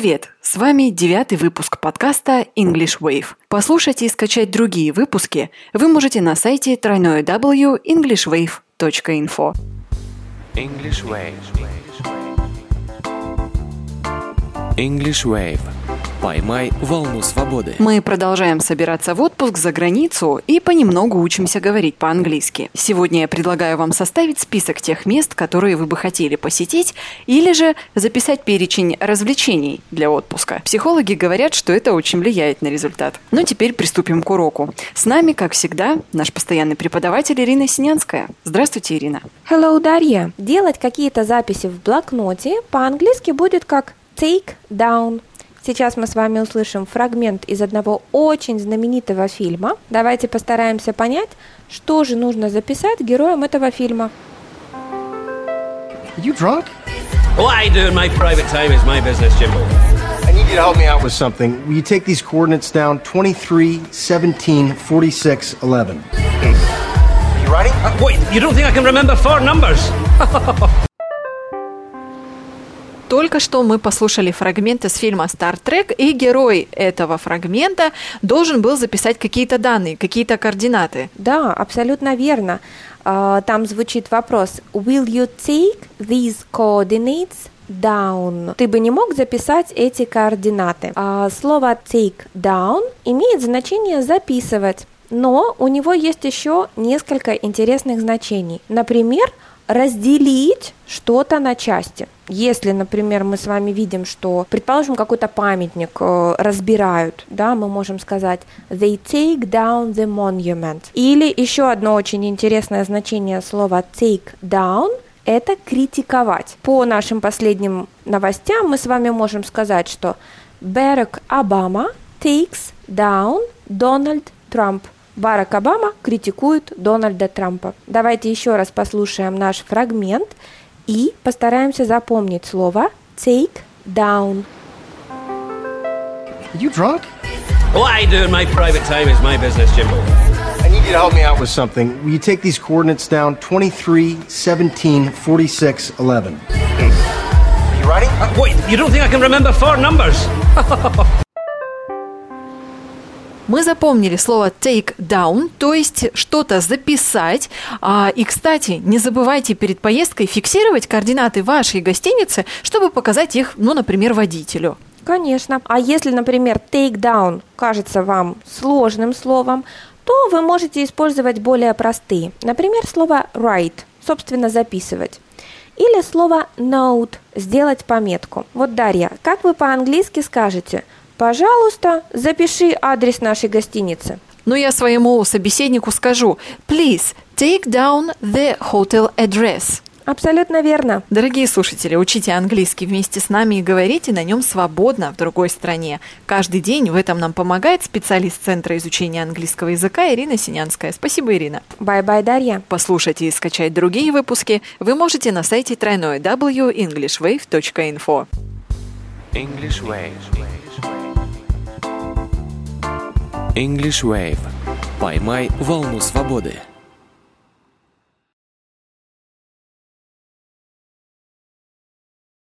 Привет! С вами девятый выпуск подкаста English Wave. Послушать и скачать другие выпуски вы можете на сайте www.englishwave.info. English Wave. English Wave. Поймай волну свободы. Мы продолжаем собираться в отпуск за границу и понемногу учимся говорить по-английски. Сегодня я предлагаю вам составить список тех мест, которые вы бы хотели посетить, или же записать перечень развлечений для отпуска. Психологи говорят, что это очень влияет на результат. Но теперь приступим к уроку. С нами, как всегда, наш постоянный преподаватель Ирина Синянская. Здравствуйте, Ирина. Hello, Дарья. Делать какие-то записи в блокноте по-английски будет как take down. Сейчас мы с вами услышим фрагмент из одного очень знаменитого фильма. Давайте постараемся понять, что же нужно записать героям этого фильма. You drunk? What I do in my private time is my business, Jimbo. I need you to help me out with something. Will you take these coordinates down 23, 17, 46, 11? You ready? Wait, you don't think I can remember four numbers? Только что мы послушали фрагмент из фильма «Стар Трек», и герой этого фрагмента должен был записать какие-то данные, какие-то координаты. Да, абсолютно верно. А, Там звучит вопрос «Will you take these coordinates down?» Ты бы не мог записать эти координаты. А, Слово take down имеет значение записывать, но у него есть еще несколько интересных значений. Например, разделить что-то на части. Если, например, мы с вами видим, что, предположим, какой-то памятник э, разбирают, да, мы можем сказать they take down the monument. Или еще одно очень интересное значение слова take down – это критиковать. По нашим последним новостям мы с вами можем сказать, что Барак Обама takes down Donald Trump – Барак Обама критикует Дональда Трампа. Давайте еще раз послушаем наш фрагмент и постараемся запомнить слово take down. You drunk? What I do in my private time is my business, Jimbo. I need you to help me out with something. Will you take these coordinates down 23, 17, 46, 11? You ready? Wait, you don't think I can remember four numbers? Мы запомнили слово take down, то есть что-то записать. А, и, кстати, не забывайте перед поездкой фиксировать координаты вашей гостиницы, чтобы показать их, ну, например, водителю. Конечно. А если, например, take down кажется вам сложным словом, то вы можете использовать более простые. Например, слово write, собственно, записывать. Или слово note, сделать пометку. Вот, Дарья, как вы по-английски скажете – Пожалуйста, запиши адрес нашей гостиницы. Ну, я своему собеседнику скажу, please take down the hotel address. Абсолютно верно. Дорогие слушатели, учите английский вместе с нами и говорите на нем свободно в другой стране. Каждый день в этом нам помогает специалист Центра изучения английского языка Ирина Синянская. Спасибо, Ирина. Bye-bye, Дарья. Послушать и скачать другие выпуски вы можете на сайте тройной w.englishwave.info. English Wave. English Wave. Поймай волну свободы.